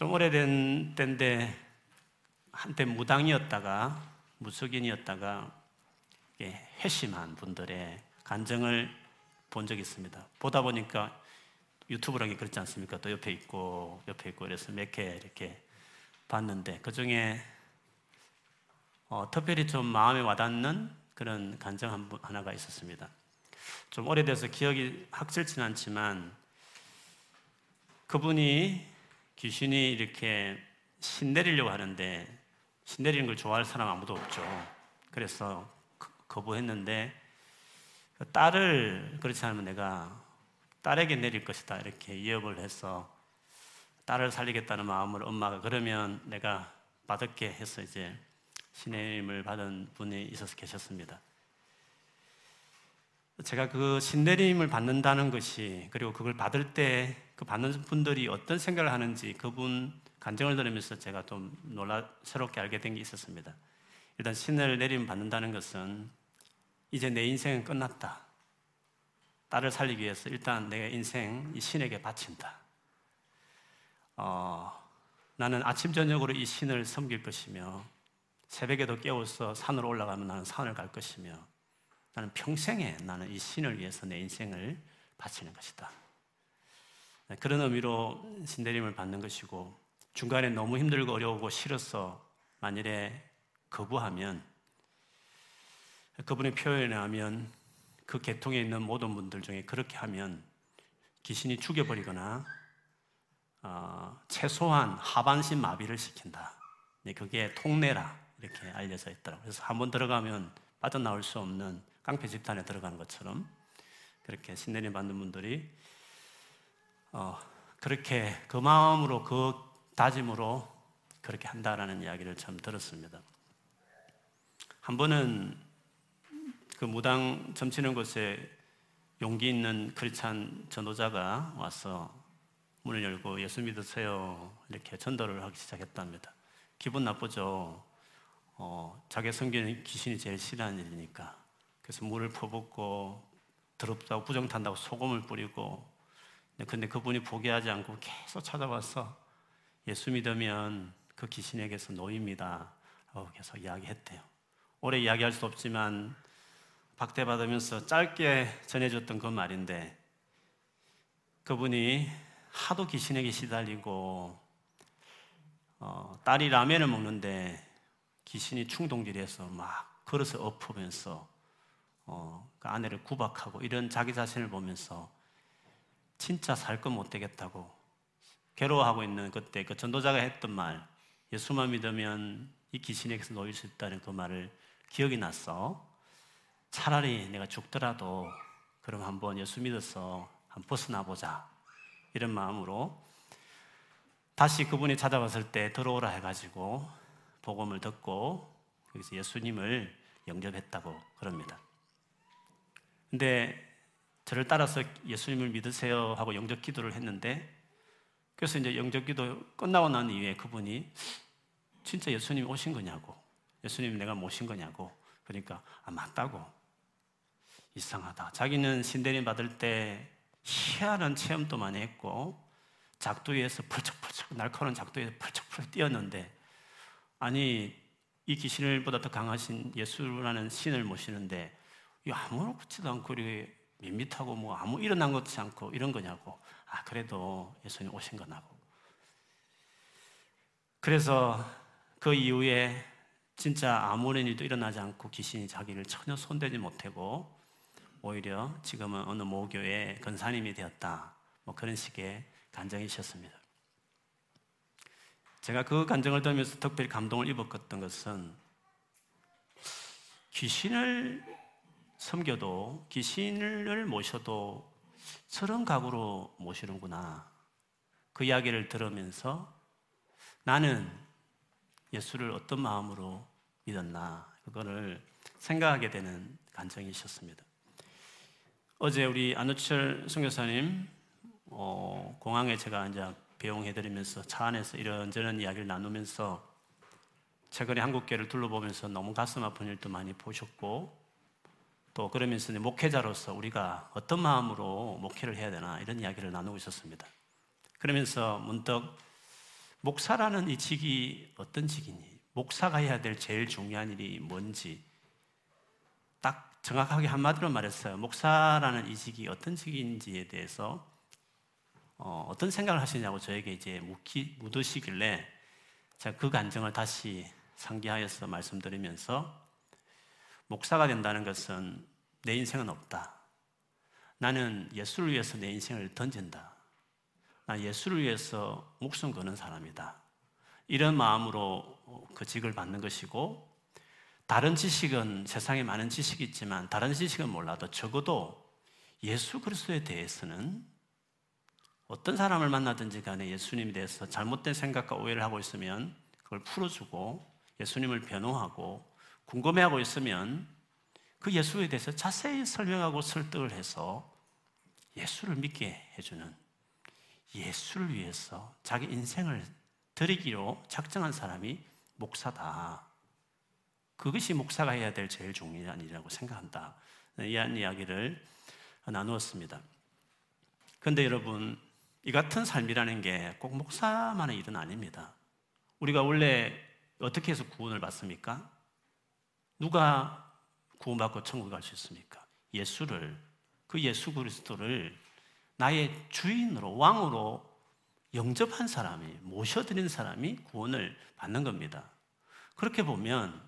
좀 오래된 때인데 한때 무당이었다가 무속인이었다가 회심한 분들의 간증을 본 적이 있습니다. 보다 보니까 유튜브라는 게 그렇지 않습니까? 또 옆에 있고 옆에 있고 그래서 몇 개 이렇게 봤는데 그 중에 어, 특별히 좀 마음에 와닿는 그런 간증 한, 하나가 있었습니다. 좀 오래돼서 기억이 확실치는 않지만 그분이 귀신이 이렇게 신 내리려고 하는데 신 내리는 걸 좋아할 사람 아무도 없죠. 그래서 거부했는데 그 딸을 그렇지 않으면 내가 딸에게 내릴 것이다 이렇게 이협을 해서 딸을 살리겠다는 마음으로 엄마가 그러면 내가 받을게 해서 이제 신의 힘을 받은 분이 있어서 계셨습니다. 제가 그 신내림을 받는다는 것이 그리고 그걸 받을 때 그 받는 분들이 어떤 생각을 하는지 그분 간증을 들으면서 제가 좀 놀라 새롭게 알게 된 게 있었습니다. 일단 신을 내림 받는다는 것은 이제 내 인생은 끝났다. 딸을 살리기 위해서 일단 내 인생 이 신에게 바친다. 어, 나는 아침 저녁으로 이 신을 섬길 것이며 새벽에도 깨워서 산으로 올라가면 나는 산을 갈 것이며 나는 평생에 나는 이 신을 위해서 내 인생을 바치는 것이다. 네, 그런 의미로 신대림을 받는 것이고 중간에 너무 힘들고 어려우고 싫어서 만일에 거부하면 그분의 표현에 하면 그 계통에 있는 모든 분들 중에 그렇게 하면 귀신이 죽여버리거나 어, 최소한 하반신 마비를 시킨다. 네, 그게 통내라 이렇게 알려져 있더라고요. 그래서 한번 들어가면 빠져나올 수 없는 깡패 집단에 들어가는 것처럼 그렇게 신내림 받는 분들이 어, 그렇게 그 마음으로 그 다짐으로 그렇게 한다라는 이야기를 참 들었습니다. 한 번은 그 무당 점치는 곳에 용기 있는 크리찬 전도자가 와서 문을 열고 예수 믿으세요 이렇게 전도를 하기 시작했답니다. 기분 나쁘죠. 어, 자기 성기는 귀신이 제일 싫어하는 일이니까. 그래서 물을 퍼붓고 더럽다고 부정 탄다고 소금을 뿌리고 근데 그분이 포기하지 않고 계속 찾아와서 예수 믿으면 그 귀신에게서 놓입니다. 라고 계속 이야기했대요. 오래 이야기할 수 없지만 박대받으면서 짧게 전해줬던 그 말인데 그분이 하도 귀신에게 시달리고 어, 딸이 라면을 먹는데 귀신이 충동질해서 막 그릇을 엎으면서 어, 그 아내를 구박하고 이런 자기 자신을 보면서 진짜 살것못 되겠다고 괴로워하고 있는 그때 그 전도자가 했던 말 예수만 믿으면 이 귀신에게서 놓일 수 있다는 그 말을 기억이 났어. 차라리 내가 죽더라도 그럼 한번 예수 믿어서 한번 벗어나 보자. 이런 마음으로 다시 그분이 찾아왔을 때 들어오라 해가지고 복음을 듣고 여기서 예수님을 영접했다고 그럽니다. 근데 저를 따라서 예수님을 믿으세요 하고 영접 기도를 했는데 그래서 이제 영접 기도 끝나고 난 이후에 그분이 진짜 예수님 오신 거냐고 예수님 내가 모신 거냐고 그러니까 아 맞다고 이상하다. 자기는 신대림 받을 때 희한한 체험도 많이 했고 작두에서 펄쩍펄쩍 날카로운 작두에서 펄쩍펄쩍 뛰었는데 아니 이 귀신을보다 더 강하신 예수라는 신을 모시는데 이 아무렇지도 않고 이렇게 밋밋하고 뭐 아무 일어난 것도 않고 이런 거냐고 아 그래도 예수님 오신 거나고 그래서 그 이후에 진짜 아무런 일도 일어나지 않고 귀신이 자기를 전혀 손대지 못하고 오히려 지금은 어느 모교의 건사님이 되었다. 뭐 그런 식의 간증이셨습니다. 제가 그 간증을 들으면서 특별히 감동을 입었던 것은 귀신을 섬겨도 귀신을 모셔도 저런 각오로 모시는구나. 그 이야기를 들으면서 나는 예수를 어떤 마음으로 믿었나. 그거를 생각하게 되는 간증이셨습니다. 어제 우리 안우철 선교사님 어, 공항에 제가 이제 배웅해드리면서 차 안에서 이런저런 이야기를 나누면서 최근에 한국계를 둘러보면서 너무 가슴 아픈 일도 많이 보셨고 또 그러면서 목회자로서 우리가 어떤 마음으로 목회를 해야 되나 이런 이야기를 나누고 있었습니다. 그러면서 문득 목사라는 이 직이 어떤 직이니? 목사가 해야 될 제일 중요한 일이 뭔지 딱 정확하게 한마디로 말했어요. 목사라는 이 직이 어떤 직인지에 대해서 어, 떤 생각을 하시냐고 저에게 이제 묻기, 묻으시길래 제가 그 간증을 다시 상기하여서 말씀드리면서 목사가 된다는 것은 내 인생은 없다. 나는 예수를 위해서 내 인생을 던진다. 나 예수를 위해서 목숨 거는 사람이다. 이런 마음으로 그 직을 받는 것이고, 다른 지식은 세상에 많은 지식이 있지만, 다른 지식은 몰라도 적어도 예수 그리스도에 대해서는 어떤 사람을 만나든지 간에 예수님에 대해서 잘못된 생각과 오해를 하고 있으면 그걸 풀어주고 예수님을 변호하고 궁금해하고 있으면 그 예수에 대해서 자세히 설명하고 설득을 해서 예수를 믿게 해주는 예수를 위해서 자기 인생을 드리기로 작정한 사람이 목사다. 그것이 목사가 해야 될 제일 중요한 일이라고 생각한다. 이한 이야기를 나누었습니다. 그런데 여러분, 이 같은 삶이라는 게 꼭 목사만의 일은 아닙니다. 우리가 원래 어떻게 해서 구원을 받습니까? 누가 구원받고 천국 갈 수 있습니까? 예수를 그 예수 그리스도를 나의 주인으로 왕으로 영접한 사람이 모셔드린 사람이 구원을 받는 겁니다. 그렇게 보면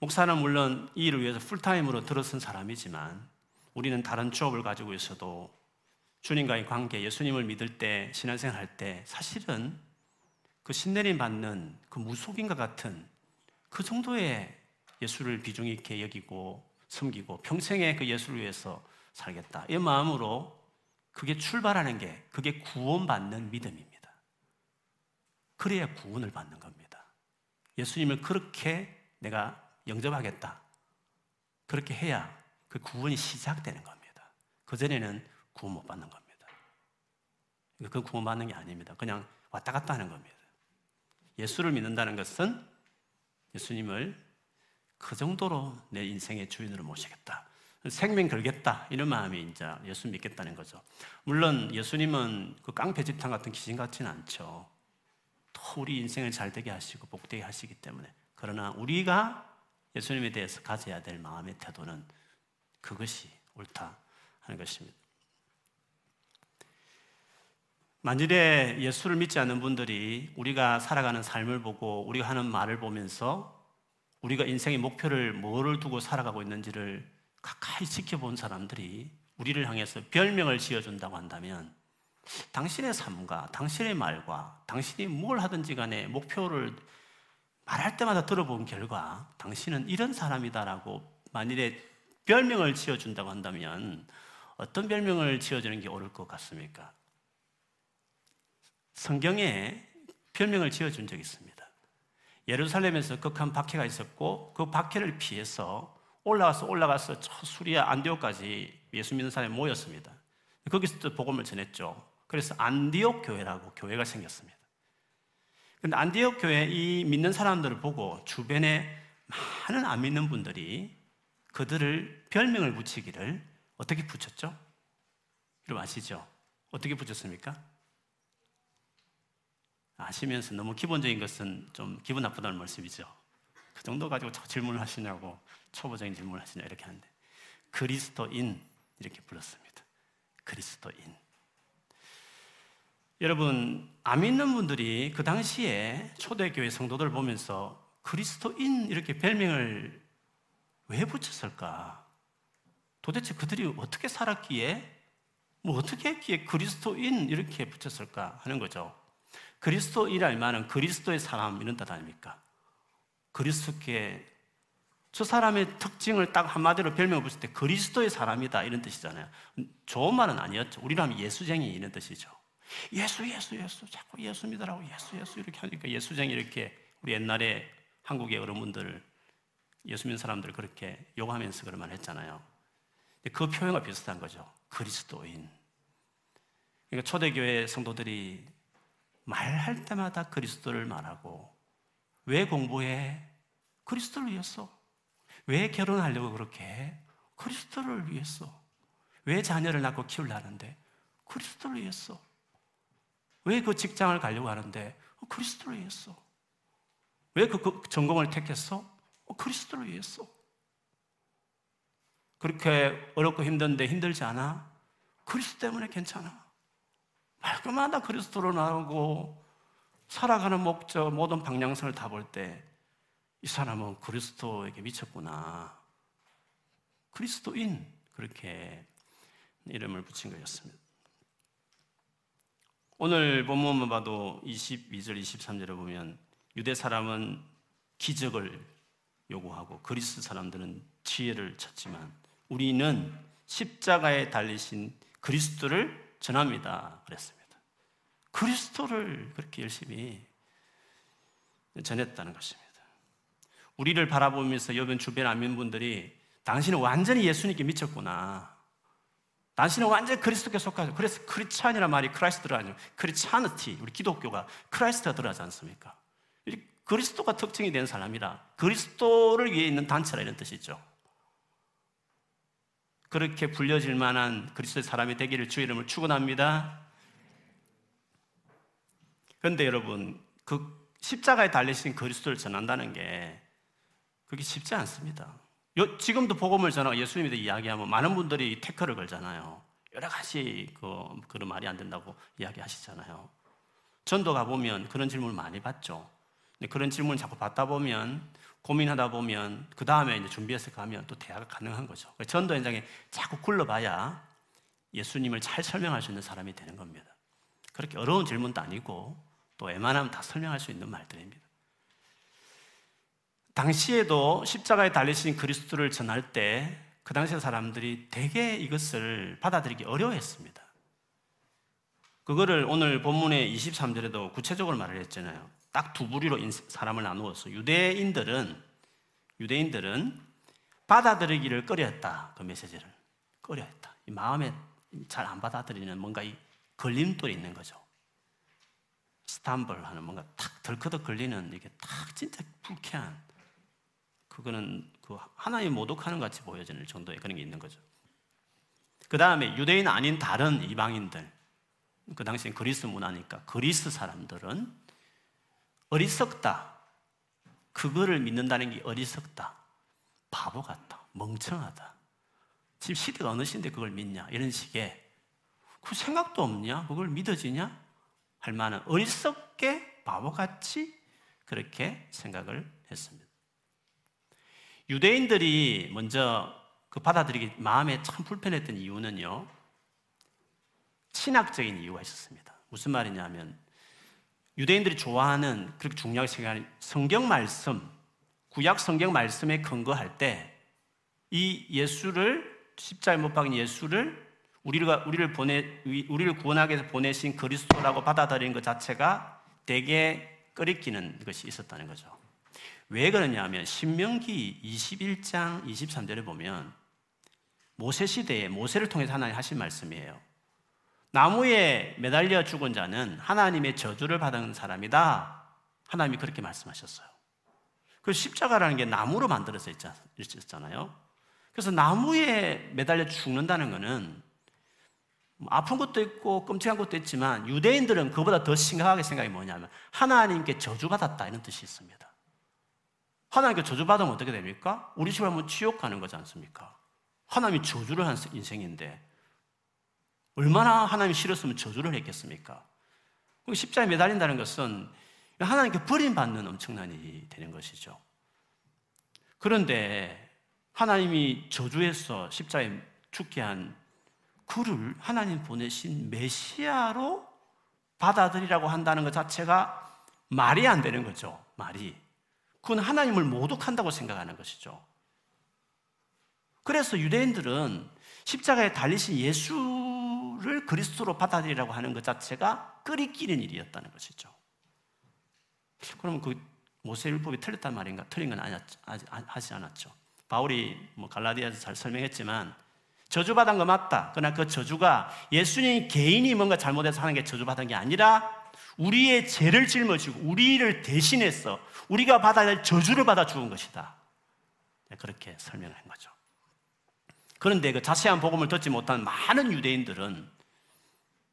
목사는 물론 이 일을 위해서 풀타임으로 들어선 사람이지만 우리는 다른 취업을 가지고 있어도 주님과의 관계, 예수님을 믿을 때 신앙생활 할 때 사실은 그 신내림 받는 그 무속인과 같은 그 정도의 예수를 비중 있게 여기고 섬기고 평생에 그 예수를 위해서 살겠다. 이 마음으로 그게 출발하는 게 그게 구원받는 믿음입니다. 그래야 구원을 받는 겁니다. 예수님을 그렇게 내가 영접하겠다. 그렇게 해야 그 구원이 시작되는 겁니다. 그전에는 구원 못 받는 겁니다. 그 구원 받는 게 아닙니다. 그냥 왔다 갔다 하는 겁니다. 예수를 믿는다는 것은 예수님을 그 정도로 내 인생의 주인으로 모시겠다. 생명 걸겠다. 이런 마음이 이제 예수 믿겠다는 거죠. 물론 예수님은 그 깡패집탕 같은 귀신 같지는 않죠. 또 우리 인생을 잘 되게 하시고 복되게 하시기 때문에. 그러나 우리가 예수님에 대해서 가져야 될 마음의 태도는 그것이 옳다 하는 것입니다. 만일에 예수를 믿지 않는 분들이 우리가 살아가는 삶을 보고 우리가 하는 말을 보면서 우리가 인생의 목표를 뭐를 두고 살아가고 있는지를 가까이 지켜본 사람들이 우리를 향해서 별명을 지어준다고 한다면 당신의 삶과 당신의 말과 당신이 뭘 하든지 간에 목표를 말할 때마다 들어본 결과 당신은 이런 사람이다라고 만일에 별명을 지어준다고 한다면 어떤 별명을 지어주는 게 옳을 것 같습니까? 성경에 별명을 지어준 적이 있습니다. 예루살렘에서 극한 박해가 있었고 그 박해를 피해서 올라가서 올라가서 저 수리아 안디옥까지 예수 믿는 사람이 모였습니다. 거기서 또 복음을 전했죠. 그래서 안디옥 교회라고 교회가 생겼습니다. 근데 안디옥 교회 이 믿는 사람들을 보고 주변에 많은 안 믿는 분들이 그들을 별명을 붙이기를 어떻게 붙였죠? 여러분 아시죠? 어떻게 붙였습니까? 아시면서 너무 기본적인 것은 좀 기분 나쁘다는 말씀이죠. 그 정도 가지고 질문을 하시냐고 초보적인 질문을 하시냐 이렇게 하는데 그리스도인 이렇게 불렀습니다. 그리스도인. 여러분 안 믿는 분들이 그 당시에 초대교회 성도들 보면서 그리스도인 이렇게 별명을 왜 붙였을까? 도대체 그들이 어떻게 살았기에 뭐 어떻게 했기에 그리스도인 이렇게 붙였을까 하는 거죠. 그리스도이라 말은 그리스도의 사람 이런 뜻 아닙니까? 그리스도께 저 사람의 특징을 딱 한마디로 별명을 붙일 때 그리스도의 사람이다 이런 뜻이잖아요. 좋은 말은 아니었죠. 우리로 하면 예수쟁이 이런 뜻이죠. 예수 예수 예수 자꾸 예수 믿으라고 예수 예수 이렇게 하니까 예수쟁이 이렇게 우리 옛날에 한국의 어른분들 예수 믿는 사람들 그렇게 욕하면서 그런 말 했잖아요. 그 표현과 비슷한 거죠. 그리스도인. 그러니까 초대교회 성도들이 말할 때마다 그리스도를 말하고 왜 공부해? 그리스도를 위해서. 왜 결혼하려고 그렇게 해? 그리스도를 위해서. 왜 자녀를 낳고 키우려는데? 그리스도를 위해서. 왜 그 직장을 가려고 하는데? 어, 그리스도를 위해서. 왜그 그 전공을 택했어? 어, 그리스도를 위해서. 그렇게 어렵고 힘든데 힘들지 않아? 그리스도 때문에 괜찮아. 말끔하다 그리스도로 나오고 살아가는 목적, 모든 방향성을 다 볼 때 이 사람은 그리스도에게 미쳤구나. 그리스도인 그렇게 이름을 붙인 거였습니다. 오늘 본문만 봐도 22절, 23절에 보면 유대 사람은 기적을 요구하고 그리스 사람들은 지혜를 찾지만 우리는 십자가에 달리신 그리스도를 전합니다. 그랬습니다. 그리스도를 그렇게 열심히 전했다는 것입니다. 우리를 바라보면서 여변 주변 안 믿는 분들이 당신은 완전히 예수님께 미쳤구나. 당신은 완전히 그리스도께 속하죠. 그래서 Christian이란 말이 Christ가 아니고 Christianity 우리 기독교가 Christ가 들어가지 않습니까? 그리스도가 특징이 된 사람이라 그리스도를 위해 있는 단체라 이런 뜻이죠. 그렇게 불려질 만한 그리스도의 사람이 되기를 주의 이름을 축원합니다. 그런데 여러분 그 십자가에 달리신 그리스도를 전한다는 게 그게 쉽지 않습니다. 지금도 복음을 전하고 예수님에 대해 이야기하면 많은 분들이 태클을 걸잖아요. 여러 가지 그, 그런 말이 안 된다고 이야기하시잖아요. 전도 가보면 그런 질문을 많이 받죠. 그런 질문을 자꾸 받다 보면 고민하다 보면 그 다음에 이제 준비해서 가면 또 대화가 가능한 거죠. 전도 현장에 자꾸 굴러봐야 예수님을 잘 설명할 수 있는 사람이 되는 겁니다. 그렇게 어려운 질문도 아니고 또 웬만하면 다 설명할 수 있는 말들입니다. 당시에도 십자가에 달리신 그리스도를 전할 때 그 당시의 사람들이 대개 이것을 받아들이기 어려워했습니다. 그거를 오늘 본문의 23절에도 구체적으로 말을 했잖아요. 딱 두 부류로 사람을 나누어서 유대인들은 유대인들은 받아들이기를 꺼려했다. 그 메시지를 꺼려했다. 이 마음에 잘 안 받아들이는 뭔가 이 걸림돌이 있는 거죠. 스탬블 하는 뭔가 탁 덜커덕 걸리는 이게 탁 진짜 불쾌한 그거는 그 하나님 모독하는 같이 보여지는 정도의 그런 게 있는 거죠. 그 다음에 유대인 아닌 다른 이방인들, 그 당시엔 그리스 문화니까 그리스 사람들은 어리석다. 그거를 믿는다는 게 어리석다. 바보 같다. 멍청하다. 지금 시대가 어느 시인데 그걸 믿냐? 이런 식의 그 생각도 없냐? 그걸 믿어지냐? 할 만한 어리석게 바보같이 그렇게 생각을 했습니다. 유대인들이 먼저 그 받아들이기 마음에 참 불편했던 이유는요. 신학적인 이유가 있었습니다. 무슨 말이냐면 유대인들이 좋아하는 그렇게 중요하게 생각하는 성경 말씀, 구약 성경 말씀에 근거할 때 이 예수를 십자에 못 박은 예수를 우리가 우리를 보내 우리를 구원하기 위해서 보내신 그리스도라고 받아들이는 것 자체가 되게 꺼리끼는 것이 있었다는 거죠. 왜 그러냐면 신명기 21장 23절에 보면 모세 시대에 모세를 통해서 하나님 하신 말씀이에요. 나무에 매달려 죽은 자는 하나님의 저주를 받은 사람이다. 하나님이 그렇게 말씀하셨어요. 그 십자가라는 게 나무로 만들어져 있잖아요. 그래서 나무에 매달려 죽는다는 것은 뭐 아픈 것도 있고 끔찍한 것도 있지만 유대인들은 그보다 더 심각하게 생각이 뭐냐면 하나님께 저주받았다 이런 뜻이 있습니다. 하나님께 저주받으면 어떻게 됩니까? 우리 집을 한번 지옥 가는 거지 않습니까? 하나님이 저주를 한 인생인데 얼마나 하나님이 싫었으면 저주를 했겠습니까? 십자에 매달린다는 것은 하나님께 버림받는 엄청난 일이 되는 것이죠. 그런데 하나님이 저주해서 십자에 죽게 한 그를 하나님 보내신 메시아로 받아들이라고 한다는 것 자체가 말이 안 되는 거죠. 말이. 그건 하나님을 모독한다고 생각하는 것이죠. 그래서 유대인들은 십자가에 달리신 예수 를 그리스도로 받아들이라고 하는 것 자체가 끓이끼는 일이었다는 것이죠. 그러면 그 모세율법이 틀렸단 말인가? 틀린 건 하지 않았죠. 바울이 뭐 갈라디아에서 잘 설명했지만 저주받은 거 맞다. 그러나 그 저주가 예수님 개인이 뭔가 잘못해서 하는 게 저주받은 게 아니라 우리의 죄를 짊어지고 우리를 대신해서 우리가 받아야 할 저주를 받아 죽은 것이다. 네, 그렇게 설명한 거죠. 그런데 그 자세한 복음을 듣지 못한 많은 유대인들은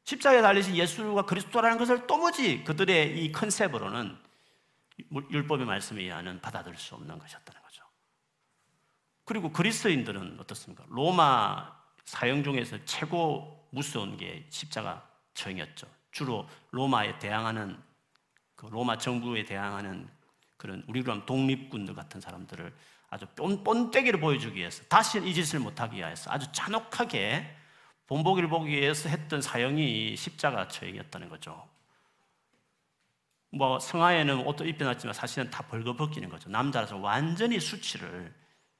십자가에 달리신 예수가 그리스도라는 것을 또무지 그들의 이 컨셉으로는 율법의 말씀에 의하는 받아들일 수 없는 것이었다는 거죠. 그리고 그리스인들은 어떻습니까? 로마 사형 중에서 최고 무서운 게 십자가 처형이었죠. 주로 로마에 대항하는 그 로마 정부에 대항하는 그런 하면 독립군들 같은 사람들을 아주 뻔, 뻔때기를 보여주기 위해서 다시는 이 짓을 못하기 위해서 아주 잔혹하게 본보기를 보기 위해서 했던 사형이 십자가 처형이었다는 거죠. 뭐 성화에는 옷도 입혀놨지만 사실은 다 벌거벗기는 거죠. 남자라서 완전히 수치를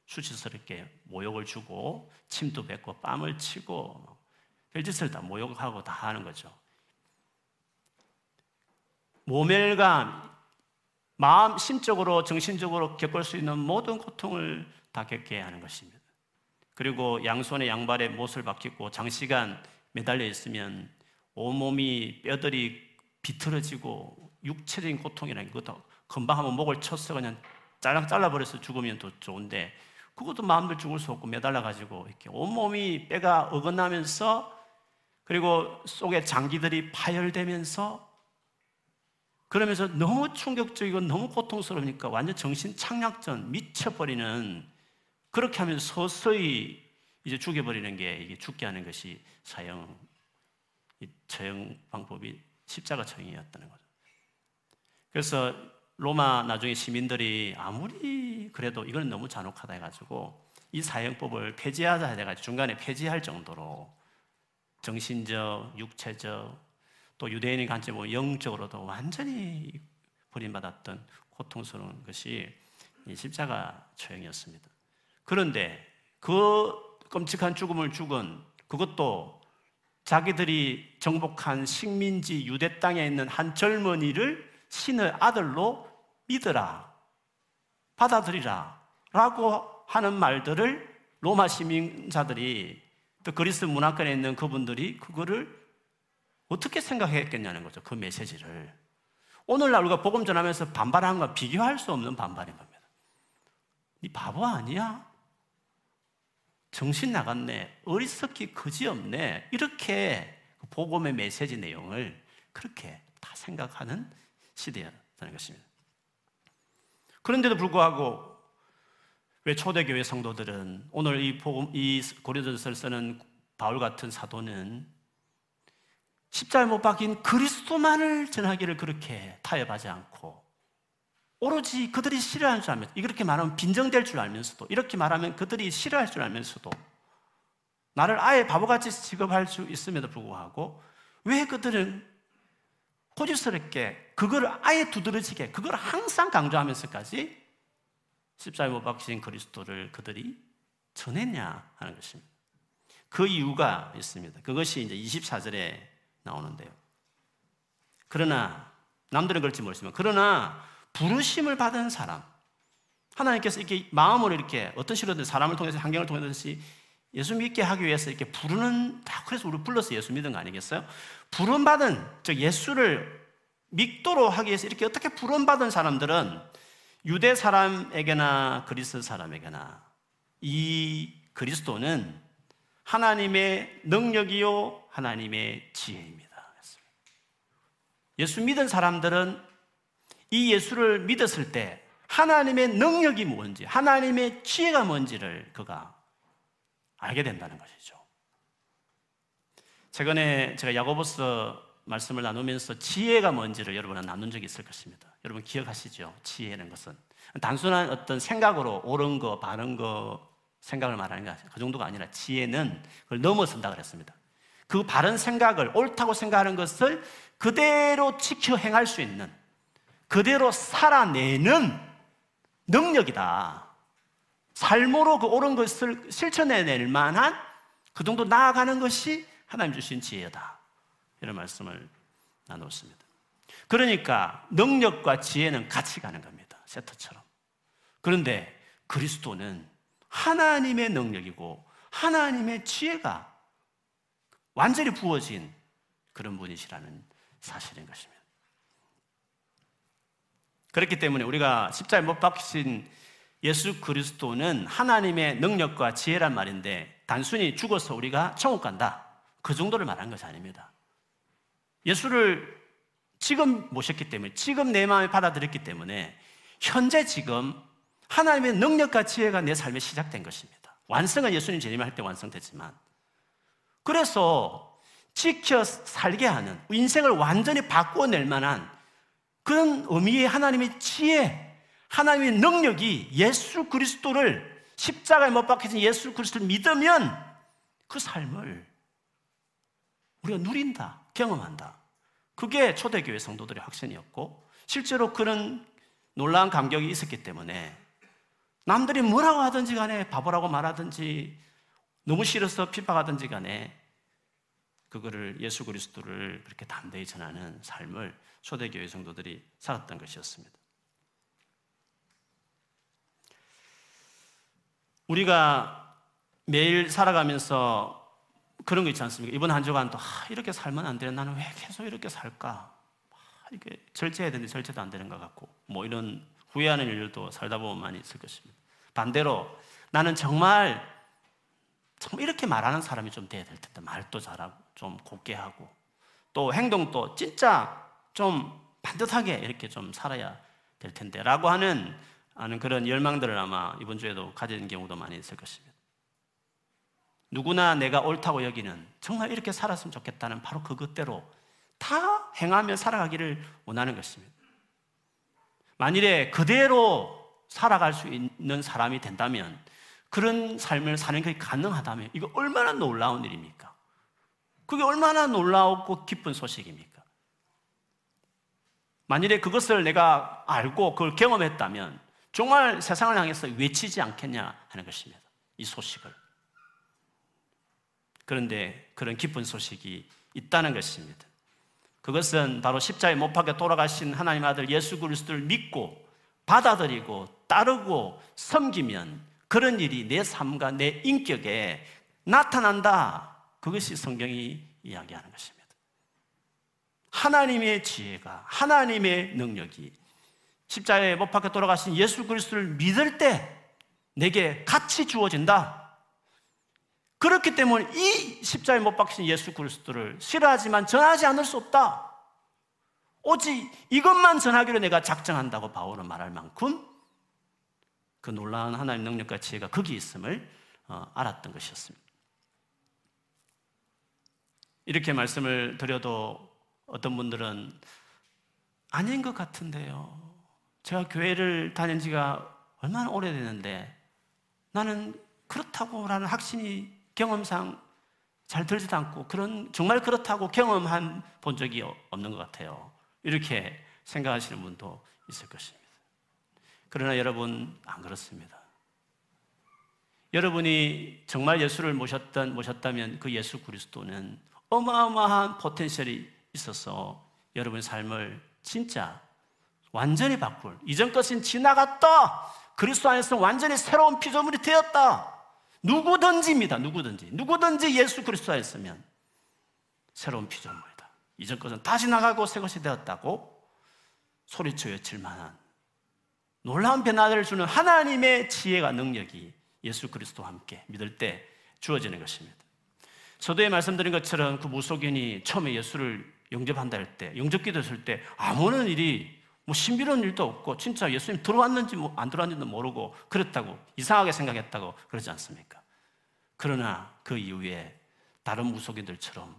수치스럽게 모욕을 주고 침도 뱉고 뺨을 치고 별짓을 다 모욕하고 다 하는 거죠. 모멸감, 마음, 심적으로, 정신적으로 겪을 수 있는 모든 고통을 다 겪게 하는 것입니다. 그리고 양손에 양발에 못을 박히고 장시간 매달려 있으면 온몸이 뼈들이 비틀어지고 육체적인 고통이라는 것도 금방 한번 목을 쳤어 그냥 잘라 잘라버려서 죽으면 더 좋은데 그것도 마음대로 죽을 수 없고 매달려가지고 이렇게 온몸이 뼈가 어긋나면서 그리고 속에 장기들이 파열되면서 그러면서 너무 충격적이고 너무 고통스러우니까 완전 정신 착락전 미쳐버리는 그렇게 하면 서서히 이제 죽여버리는 게 이게 죽게 하는 것이 사형, 처형 방법이 십자가 처형이었다는 거죠. 그래서 로마 나중에 시민들이 아무리 그래도 이건 너무 잔혹하다 해가지고 이 사형법을 폐지하자 해가지고 중간에 폐지할 정도로 정신적, 육체적, 또 유대인의 관점 보 영적으로도 완전히 버림받았던 고통스러운 것이 십자가 처형이었습니다. 그런데 그 끔찍한 죽음을 죽은 그것도 자기들이 정복한 식민지 유대 땅에 있는 한 젊은이를 신의 아들로 믿으라, 받아들이라 라고 하는 말들을 로마 시민자들이 또 그리스 문화권에 있는 그분들이 그거를 어떻게 생각했겠냐는 거죠. 그 메시지를. 오늘날 우리가 복음 전하면서 반발한 건 비교할 수 없는 반발인 겁니다. 네 바보 아니야? 정신 나갔네. 어리석기 그지없네. 이렇게 그 복음의 메시지 내용을 그렇게 다 생각하는 시대였다는 것입니다. 그런데도 불구하고 왜 초대교회 성도들은 오늘 이 복음, 이 고린도전서를 쓰는 바울 같은 사도는 십자가에 못 박힌 그리스도만을 전하기를 그렇게 타협하지 않고 오로지 그들이 싫어하는 줄 알면서 이렇게 말하면 빈정될 줄 알면서도 이렇게 말하면 그들이 싫어할 줄 알면서도 나를 아예 바보같이 취급할 수 있음에도 불구하고 왜 그들은 고집스럽게 그거를 아예 두드러지게 그걸 항상 강조하면서까지 십자가에 못 박히신 그리스도를 그들이 전했냐 하는 것입니다. 그 이유가 있습니다. 그것이 이제 24절에 나오는데요. 그러나 남들은 그렇지 모르지만 그러나 부르심을 받은 사람 하나님께서 이렇게 마음으로 이렇게 어떤 식으로든 사람을 통해서 환경을 통해서 예수 믿게 하기 위해서 이렇게 부르는 다 그래서 우리 불러서 예수 믿은 거 아니겠어요? 부름 받은 즉 예수를 믿도록 하기 위해서 이렇게 어떻게 부름 받은 사람들은 유대 사람에게나 그리스 사람에게나 이 그리스도는 하나님의 능력이요 하나님의 지혜입니다. 예수 믿은 사람들은 이 예수를 믿었을 때 하나님의 능력이 뭔지, 하나님의 지혜가 뭔지를 그가 알게 된다는 것이죠. 최근에 제가 야고보서 말씀을 나누면서 지혜가 뭔지를 여러분은 나눈 적이 있을 것입니다. 여러분 기억하시죠? 지혜는 것은 단순한 어떤 생각으로 옳은 거, 바른 거 생각을 말하는 게그 정도가 아니라 지혜는 그걸 넘어선다 그랬습니다. 그 바른 생각을 옳다고 생각하는 것을 그대로 지켜 행할 수 있는 그대로 살아내는 능력이다. 삶으로 그 옳은 것을 실천해낼 만한 그 정도 나아가는 것이 하나님 주신 지혜다. 이런 말씀을 나눴습니다. 그러니까 능력과 지혜는 같이 가는 겁니다. 세트처럼. 그런데 그리스도는 하나님의 능력이고 하나님의 지혜가 완전히 부어진 그런 분이시라는 사실인 것입니다. 그렇기 때문에 우리가 십자에 못 박히신 예수 그리스도는 하나님의 능력과 지혜란 말인데 단순히 죽어서 우리가 천국 간다. 그 정도를 말한 것이 아닙니다. 예수를 지금 모셨기 때문에, 지금 내 마음에 받아들였기 때문에, 현재 지금 하나님의 능력과 지혜가 내 삶에 시작된 것입니다. 완성은 예수님 재림할 때 완성됐지만. 그래서 지켜 살게 하는, 인생을 완전히 바꾸어낼 만한 그런 의미의 하나님의 지혜, 하나님의 능력이 예수 그리스도를 십자가에 못 박혀진 예수 그리스도를 믿으면 그 삶을 우리가 누린다, 경험한다. 그게 초대교회 성도들의 확신이었고 실제로 그런 놀라운 감격이 있었기 때문에 남들이 뭐라고 하든지 간에 바보라고 말하든지 너무 싫어서 핍박하든지 간에 그거를 예수 그리스도를 그렇게 담대히 전하는 삶을 초대교회 성도들이 살았던 것이었습니다. 우리가 매일 살아가면서 그런 거 있지 않습니까? 이번 한 주간도 아, 이렇게 살면 안 되는 나는 왜 계속 이렇게 살까? 아, 이렇게 절제해야 되는데 절제도 안 되는 것 같고 뭐 이런 후회하는 일도 살다 보면 많이 있을 것입니다. 반대로 나는 정말 정말 이렇게 말하는 사람이 좀 돼야 될 텐데 말도 잘하고 좀 곱게 하고 또 행동도 진짜 좀 반듯하게 이렇게 좀 살아야 될 텐데라고 하는 하는 그런 열망들을 아마 이번 주에도 가진 경우도 많이 있을 것입니다. 누구나 내가 옳다고 여기는 정말 이렇게 살았으면 좋겠다는 바로 그것대로 다 행하며 살아가기를 원하는 것입니다. 만일에 그대로 살아갈 수 있는 사람이 된다면 그런 삶을 사는 것이 가능하다면 이거 얼마나 놀라운 일입니까? 그게 얼마나 놀라웠고 기쁜 소식입니까? 만일에 그것을 내가 알고 그걸 경험했다면 정말 세상을 향해서 외치지 않겠냐 하는 것입니다. 이 소식을. 그런데 그런 기쁜 소식이 있다는 것입니다. 그것은 바로 십자에 못 박혀 돌아가신 하나님 아들 예수 그리스도를 믿고 받아들이고 따르고 섬기면 그런 일이 내 삶과 내 인격에 나타난다. 그것이 성경이 이야기하는 것입니다. 하나님의 지혜가, 하나님의 능력이 십자에 못 박혀 돌아가신 예수 그리스도를 믿을 때 내게 같이 주어진다. 그렇기 때문에 이 십자에 못 박힌 예수 그리스도를 싫어하지만 전하지 않을 수 없다. 오직 이것만 전하기로 내가 작정한다고 바울은 말할 만큼 그 놀라운 하나님 능력과 지혜가 거기 있음을 어, 알았던 것이었습니다. 이렇게 말씀을 드려도 어떤 분들은 아닌 것 같은데요. 제가 교회를 다닌 지가 얼마나 오래됐는데 나는 그렇다고라는 확신이 경험상 잘 들지도 않고 그런 정말 그렇다고 경험한 본 적이 없는 것 같아요. 이렇게 생각하시는 분도 있을 것입니다. 그러나 여러분 안 그렇습니다. 여러분이 정말 예수를 모셨던 모셨다면 그 예수 그리스도는 어마어마한 포텐셜이 있어서 여러분의 삶을 진짜 완전히 바꿀 이전 것은 지나갔다. 그리스도 안에서 완전히 새로운 피조물이 되었다. 누구든지입니다. 누구든지. 누구든지 예수 그리스도 안에 있으면 새로운 피조물이다. 이전 것은 다시 나가고 새 것이 되었다고 소리쳐 외칠 만한 놀라운 변화를 주는 하나님의 지혜가 능력이 예수 그리스도와 함께 믿을 때 주어지는 것입니다. 서도에 말씀드린 것처럼 그 무속인이 처음에 예수를 영접한다 할 때, 영접 기도 했을 때 아무런 일이 뭐 신비로운 일도 없고 진짜 예수님 들어왔는지 뭐안 들어왔는지도 모르고 그랬다고 이상하게 생각했다고 그러지 않습니까? 그러나 그 이후에 다른 무속인들처럼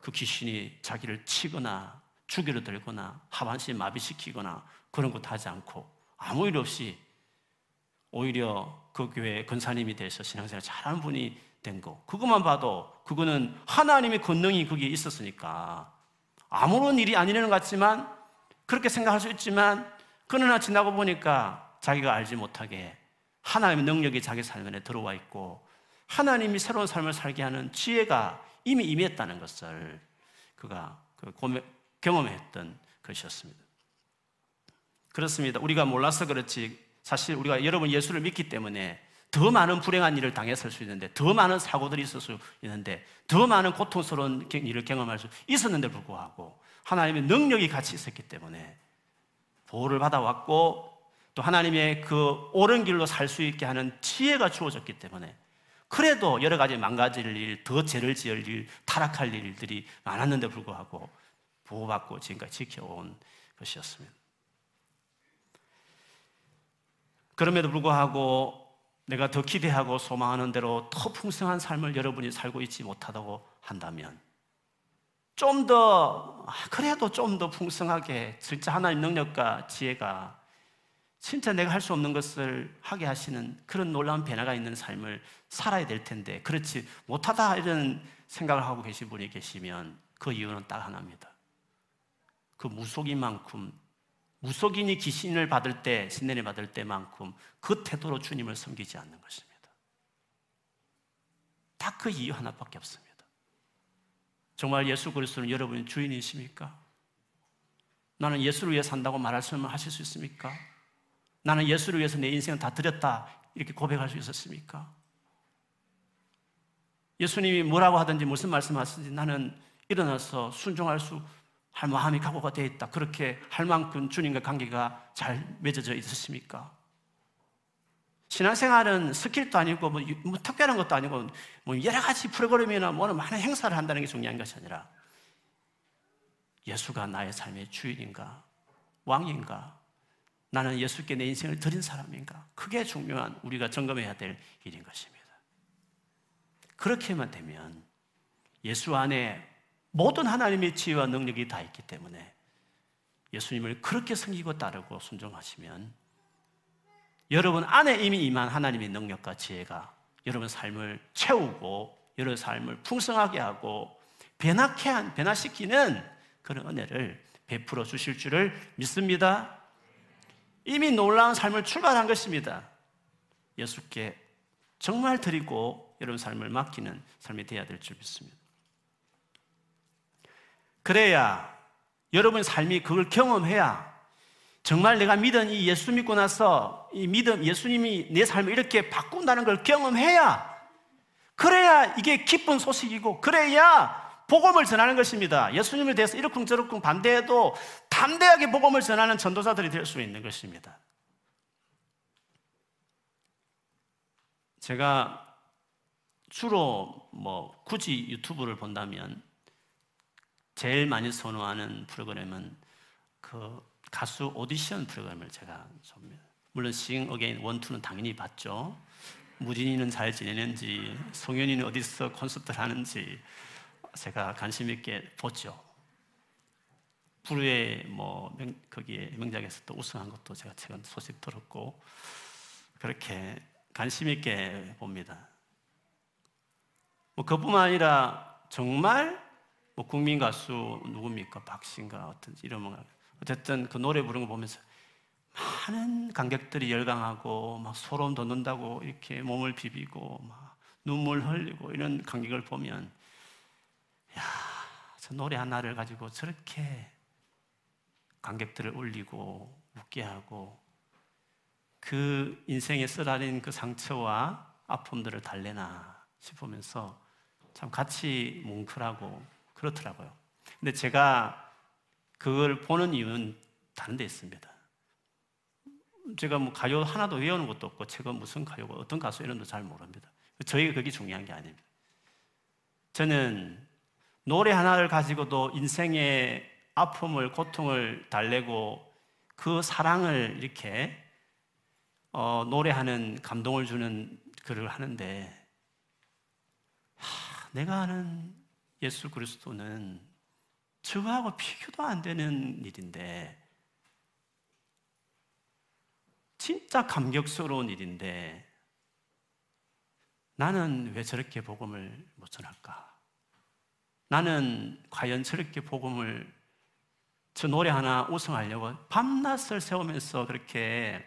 그 귀신이 자기를 치거나 죽이려 들거나 하반신 마비시키거나 그런 것도 하지 않고 아무 일 없이 오히려 그 교회 근사님이 돼서 신앙생활 잘하는 분이 된 거. 그것만 봐도 그거는 하나님의 권능이 거기에 있었으니까 아무런 일이 아니라는 것 같지만 그렇게 생각할 수 있지만 그러나 지나고 보니까 자기가 알지 못하게 하나님의 능력이 자기 삶 안에 들어와 있고 하나님이 새로운 삶을 살게 하는 지혜가 이미 임했다는 것을 그가 그 경험했던 것이었습니다. 그렇습니다. 우리가 몰라서 그렇지 사실 우리가 여러분 예수를 믿기 때문에 더 많은 불행한 일을 당했을 수 있는데 더 많은 사고들이 있을 수 있는데 더 많은 고통스러운 일을 경험할 수 있었는데 불구하고 하나님의 능력이 같이 있었기 때문에 보호를 받아왔고 또 하나님의 그 옳은 길로 살 수 있게 하는 지혜가 주어졌기 때문에 그래도 여러 가지 망가질 일, 더 죄를 지을 일, 타락할 일들이 많았는데 불구하고 보호받고 지금까지 지켜온 것이었습니다. 그럼에도 불구하고 내가 더 기대하고 소망하는 대로 더 풍성한 삶을 여러분이 살고 있지 못하다고 한다면 좀 더, 아, 그래도 좀 더 풍성하게 진짜 하나님 능력과 지혜가 진짜 내가 할 수 없는 것을 하게 하시는 그런 놀라운 변화가 있는 삶을 살아야 될 텐데 그렇지 못하다 이런 생각을 하고 계신 분이 계시면 그 이유는 딱 하나입니다. 그 무속인 만큼 무속인이 귀신을 받을 때, 신내를 받을 때만큼 그 태도로 주님을 섬기지 않는 것입니다. 딱 그 이유 하나밖에 없습니다. 정말 예수 그리스도는 여러분의 주인이십니까? 나는 예수를 위해 산다고 말할 수 하실 수 있습니까? 나는 예수를 위해서 내 인생을 다 드렸다 이렇게 고백할 수 있었습니까? 예수님이 뭐라고 하든지 무슨 말씀하시든지 나는 일어나서 순종할 수 할 마음이 각오가 되어 있다. 그렇게 할 만큼 주님과 관계가 잘 맺어져 있으십니까? 신앙생활은 스킬도 아니고 뭐, 뭐, 특별한 것도 아니고 뭐 여러 가지 프로그램이나 뭐는 많은 행사를 한다는 게 중요한 것이 아니라 예수가 나의 삶의 주인인가 왕인가 나는 예수께 내 인생을 드린 사람인가 그게 중요한 우리가 점검해야 될 일인 것입니다. 그렇게만 되면 예수 안에 모든 하나님의 지혜와 능력이 다 있기 때문에 예수님을 그렇게 섬기고 따르고 순종하시면 여러분 안에 이미 임한 하나님의 능력과 지혜가 여러분 삶을 채우고 여러분 삶을 풍성하게 하고 변화케 한, 변화시키는 그런 은혜를 베풀어 주실 줄을 믿습니다. 이미 놀라운 삶을 출발한 것입니다. 예수께 정말 드리고 여러분 삶을 맡기는 삶이 되어야 될 줄 믿습니다. 그래야 여러분의 삶이 그걸 경험해야 정말 내가 믿은 이 예수 믿고 나서 이 믿음, 예수님이 내 삶을 이렇게 바꾼다는 걸 경험해야 그래야 이게 기쁜 소식이고 그래야 복음을 전하는 것입니다. 예수님에 대해서 이러쿵저러쿵 반대해도 담대하게 복음을 전하는 전도사들이 될 수 있는 것입니다. 제가 주로 뭐 굳이 유튜브를 본다면 제일 많이 선호하는 프로그램은 그 가수 오디션 프로그램을 제가 좀 물론 싱어게인 one two는 당연히 봤죠. 무진이는 잘 지내는지 송현이는 어디서 콘서트를 하는지 제가 관심 있게 보죠. 불후의 뭐 명, 거기에 명작에서 또 우승한 것도 제가 최근 소식 들었고 그렇게 관심 있게 봅니다. 뭐 그뿐만 아니라 정말 뭐 국민 가수 누굽니까? 박신가 어떤 이름은 어쨌든 그 노래 부르는 거 보면서 많은 관객들이 열광하고 막 소름 돋는다고 이렇게 몸을 비비고 막 눈물 흘리고 이런 관객을 보면 야, 저 노래 하나를 가지고 저렇게 관객들을 울리고 웃게 하고 그 인생에 쓰라린 그 상처와 아픔들을 달래나 싶으면서 참 같이 뭉클하고 그렇더라고요. 근데 제가 그걸 보는 이유는 다른 데 있습니다. 제가 뭐 가요 하나도 외우는 것도 없고 제가 무슨 가요가 어떤 가수 이런도 잘 모릅니다. 저에게 그게 중요한 게 아닙니다. 저는 노래 하나를 가지고도 인생의 아픔을 고통을 달래고 그 사랑을 이렇게 어, 노래하는 감동을 주는 글을 하는데 하, 내가 아는 예수 그리스도는 저하고 비교도 안 되는 일인데 진짜 감격스러운 일인데 나는 왜 저렇게 복음을 못 전할까? 나는 과연 저렇게 복음을 저 노래 하나 우승하려고 밤낮을 세우면서 그렇게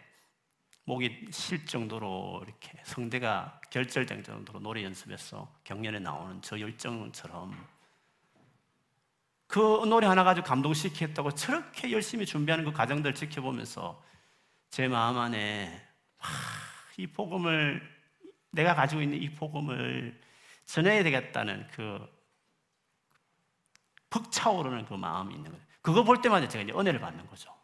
목이 쉴 정도로 이렇게 성대가 결절된 정도로 노래 연습해서 경연에 나오는 저 열정처럼 그 노래 하나 가지고 감동시켰다고 저렇게 열심히 준비하는 그 과정들 지켜보면서 제 마음 안에 하, 이 복음을 내가 가지고 있는 이 복음을 전해야 되겠다는 그 벅차오르는 그 마음이 있는 거예요. 그거 볼 때마다 제가 이제 은혜를 받는 거죠.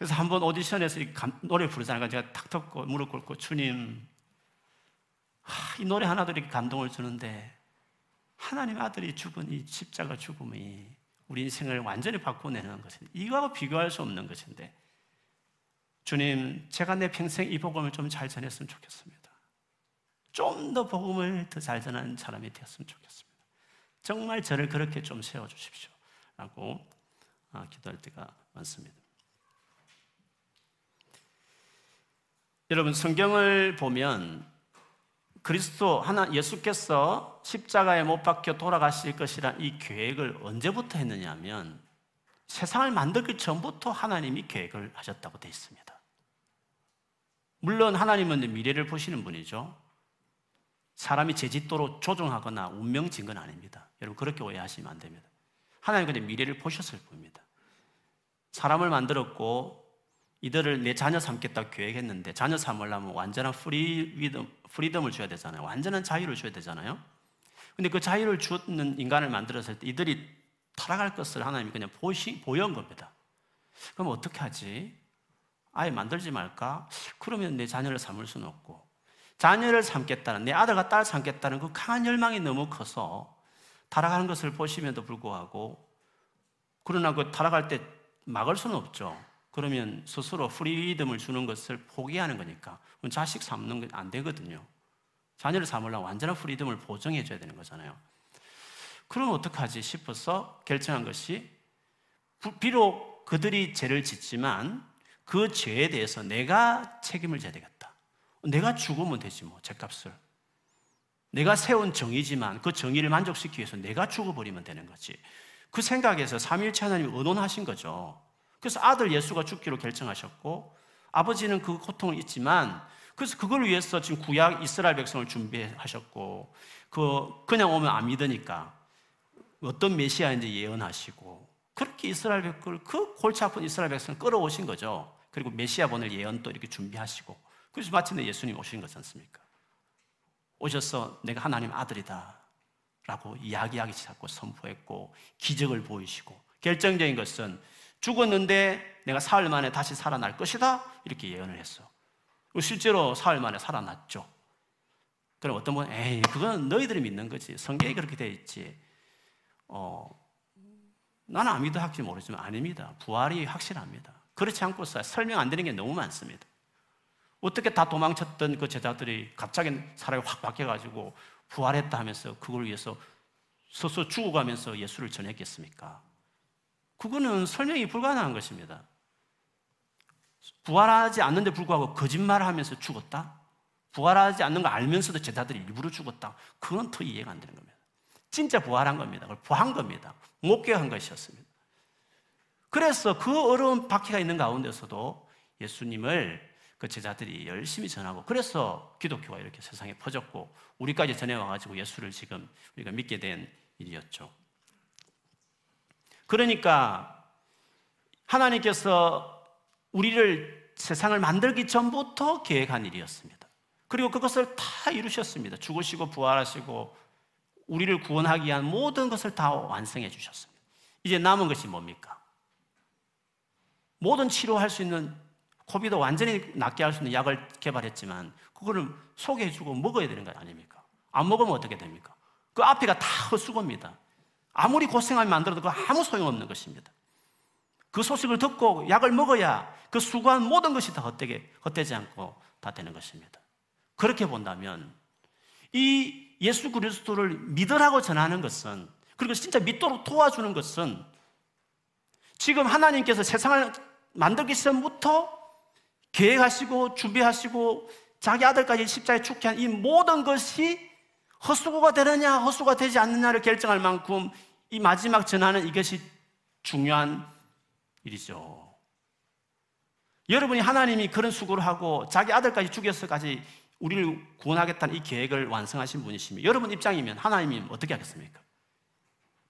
그래서 한 번 오디션에서 노래 부르잖아요. 제가 탁 덮고 무릎 꿇고 주님, 이 노래 하나도 이렇게 감동을 주는데 하나님 아들이 죽은 이 십자가 죽음이 우리 인생을 완전히 바꿔내는 것인데 이거하고 비교할 수 없는 것인데 주님, 제가 내 평생 이 복음을 좀 잘 전했으면 좋겠습니다. 좀 더 복음을 더 잘 전하는 사람이 되었으면 좋겠습니다. 정말 저를 그렇게 좀 세워주십시오. 라고 아, 기도할 때가 많습니다. 여러분, 성경을 보면 그리스도 하나 예수께서 십자가에 못 박혀 돌아가실 것이란 이 계획을 언제부터 했느냐면 세상을 만들기 전부터 하나님이 계획을 하셨다고 되어 있습니다. 물론 하나님은 미래를 보시는 분이죠. 사람이 제 짓도로 조종하거나 운명 진건 아닙니다. 여러분 그렇게 오해하시면 안 됩니다. 하나님 근데 미래를 보셨을 뿐입니다. 사람을 만들었고 이들을 내 자녀 삼겠다 계획했는데 자녀 삼으려면 완전한 freedom, freedom을 줘야 되잖아요. 완전한 자유를 줘야 되잖아요. 근데 그 자유를 주는 인간을 만들었을 때 이들이 타락할 것을 하나님이 그냥 보시, 보여온 겁니다. 그럼 어떻게 하지? 아예 만들지 말까? 그러면 내 자녀를 삼을 수는 없고 자녀를 삼겠다는 내 아들과 딸 삼겠다는 그 강한 열망이 너무 커서 타락하는 것을 보심에도 불구하고 그러나 그 타락할 때 막을 수는 없죠. 그러면 스스로 freedom을 주는 것을 포기하는 거니까 자식 삼는 게 안 되거든요. 자녀를 삼으려면 완전한 freedom을 보장해 줘야 되는 거잖아요. 그럼 어떡하지 싶어서 결정한 것이 비록 그들이 죄를 짓지만 그 죄에 대해서 내가 책임을 져야 되겠다. 내가 죽으면 되지 뭐, 죄값을. 내가 세운 정의지만 그 정의를 만족시키기 위해서 내가 죽어버리면 되는 거지. 그 생각에서 삼일체 하나님이 의논하신 거죠. 그래서 아들 예수가 죽기로 결정하셨고 아버지는 그 고통을 잊지만 그래서 그걸 위해서 지금 구약 이스라엘 백성을 준비하셨고 그 그냥 오면 안 믿으니까 어떤 메시아인지 예언하시고 그렇게 이스라엘 백성을 그 골치 아픈 이스라엘 백성을 끌어오신 거죠. 그리고 메시아 보낼 예언 도 이렇게 준비하시고 그래서 마침내 예수님 오신 거지 않습니까? 오셔서 내가 하나님 아들이다 라고 이야기하기 시작하고 선포했고 기적을 보이시고 결정적인 것은 죽었는데 내가 사흘 만에 다시 살아날 것이다. 이렇게 예언을 했어. 실제로 사흘 만에 살아났죠. 그럼 어떤 분은 에이 그건 너희들이 믿는 거지. 성경이 그렇게 되어 있지. 어, 나는 안 믿어 할지 모르지만 아닙니다. 부활이 확실합니다. 그렇지 않고서 설명 안 되는 게 너무 많습니다. 어떻게 다 도망쳤던 그 제자들이 갑자기 사람이 확 바뀌어가지고 부활했다 하면서 그걸 위해서 스스로 죽어가면서 예수를 전했겠습니까? 그거는 설명이 불가능한 것입니다. 부활하지 않는데 불구하고 거짓말을 하면서 죽었다? 부활하지 않는 거 알면서도 제자들이 일부러 죽었다? 그건 더 이해가 안 되는 겁니다. 진짜 부활한 겁니다. 그걸 부한 겁니다. 목격한 것이었습니다. 그래서 그 어려운 박해가 있는 가운데서도 예수님을 그 제자들이 열심히 전하고 그래서 기독교가 이렇게 세상에 퍼졌고 우리까지 전해와가지고 예수를 지금 우리가 믿게 된 일이었죠. 그러니까 하나님께서 우리를 세상을 만들기 전부터 계획한 일이었습니다. 그리고 그것을 다 이루셨습니다. 죽으시고 부활하시고 우리를 구원하기 위한 모든 것을 다 완성해 주셨습니다. 이제 남은 것이 뭡니까? 모든 치료할 수 있는 코비드 완전히 낫게 할 수 있는 약을 개발했지만 그거를 소개해 주고 먹어야 되는 거 아닙니까? 안 먹으면 어떻게 됩니까? 그 앞에가 다 헛수고입니다. 아무리 고생하면 만들어도 그 아무 소용없는 것입니다. 그 소식을 듣고 약을 먹어야 그 수고한 모든 것이 다 헛되게, 헛되지 않고 다 되는 것입니다. 그렇게 본다면 이 예수 그리스도를 믿으라고 전하는 것은 그리고 진짜 믿도록 도와주는 것은 지금 하나님께서 세상을 만들기 전부터 계획하시고 준비하시고 자기 아들까지 십자에 죽게 한 이 모든 것이 헛수고가 되느냐 헛수고가 되지 않느냐를 결정할 만큼 이 마지막 전하는 이것이 중요한 일이죠. 여러분이 하나님이 그런 수고를 하고 자기 아들까지 죽여서까지 우리를 구원하겠다는 이 계획을 완성하신 분이시면 여러분 입장이면 하나님이 어떻게 하겠습니까?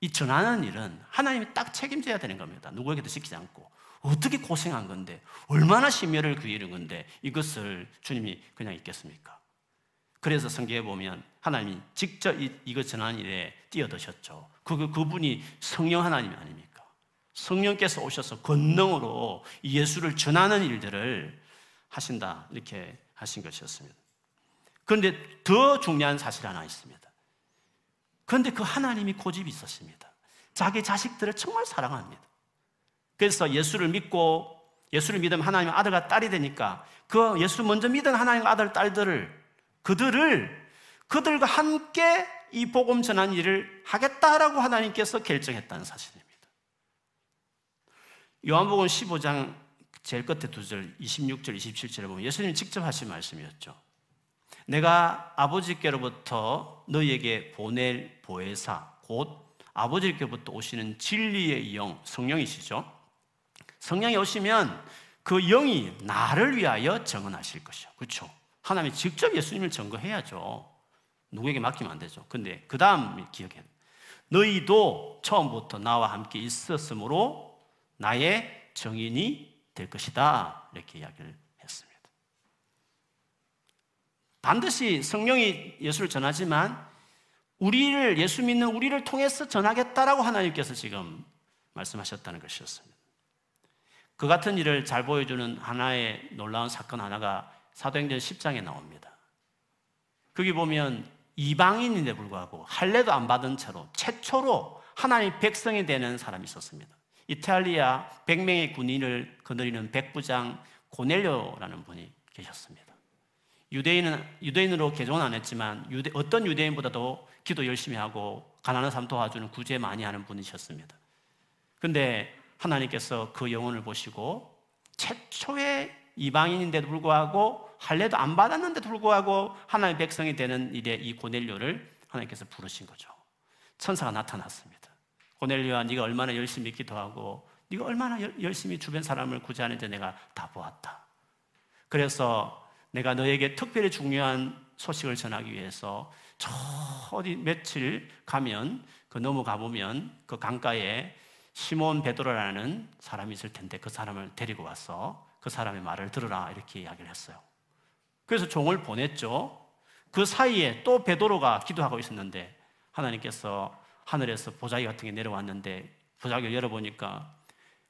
이 전하는 일은 하나님이 딱 책임져야 되는 겁니다. 누구에게도 시키지 않고. 어떻게 고생한 건데, 얼마나 심혈을 기울인 건데, 이것을 주님이 그냥 있겠습니까? 그래서 성경에 보면 하나님이 직접 이, 이거 전하는 일에 뛰어드셨죠. 그, 그분이 성령 하나님 아닙니까? 성령께서 오셔서 권능으로 예수를 전하는 일들을 하신다. 이렇게 하신 것이었습니다. 그런데 더 중요한 사실 하나 있습니다. 그런데 그 하나님이 고집이 있었습니다. 자기 자식들을 정말 사랑합니다. 그래서 예수를 믿고 예수를 믿으면 하나님의 아들과 딸이 되니까 그 예수 먼저 믿은 하나님의 아들, 딸들을 그들을 그들과 함께 이 복음 전한 일을 하겠다라고 하나님께서 결정했다는 사실입니다. 요한복음 15장 제일 끝에 두 절, 26절, 27절에 보면 예수님이 직접 하신 말씀이었죠. 내가 아버지께로부터 너희에게 보낼 보혜사, 곧 아버지께로부터 오시는 진리의 영, 성령이시죠. 성령이 오시면 그 영이 나를 위하여 증언하실 것이요. 그렇죠? 하나님이 직접 예수님을 증거해야죠. 누구에게 맡기면 안 되죠. 근데 그 다음 기억해. 너희도 처음부터 나와 함께 있었으므로 나의 정인이 될 것이다. 이렇게 이야기를 했습니다. 반드시 성령이 예수를 전하지만 우리를 예수 믿는 우리를 통해서 전하겠다라고 하나님께서 지금 말씀하셨다는 것이었습니다. 그 같은 일을 잘 보여주는 하나의 놀라운 사건 하나가 사도행전 10장에 나옵니다. 거기 보면 이방인인데 불구하고 할례도 안 받은 채로 최초로 하나님 백성이 되는 사람이 있었습니다. 이탈리아 100명의 군인을 거느리는 백부장 고넬료라는 분이 계셨습니다. 유대인은 유대인으로 개종은 안 했지만 유대, 어떤 유대인보다도 기도 열심히 하고 가난한 사람 도와주는 구제 많이 하는 분이셨습니다. 근데 하나님께서 그 영혼을 보시고 최초의 이방인인데도 불구하고 할례도 안 받았는데도 불구하고 하나님의 백성이 되는 일에 이 고넬료를 하나님께서 부르신 거죠. 천사가 나타났습니다. 고넬료야 네가 얼마나 열심히 기도하고 네가 얼마나 열심히 주변 사람을 구제하는지 내가 다 보았다. 그래서 내가 너에게 특별히 중요한 소식을 전하기 위해서 저 어디 며칠 가면 그 넘어가 보면 그 강가에 시몬 베드로라는 사람이 있을 텐데 그 사람을 데리고 와서 그 사람의 말을 들으라 이렇게 이야기를 했어요. 그래서 종을 보냈죠. 그 사이에 또 베드로가 기도하고 있었는데 하나님께서 하늘에서 보자기 같은 게 내려왔는데 보자기를 열어보니까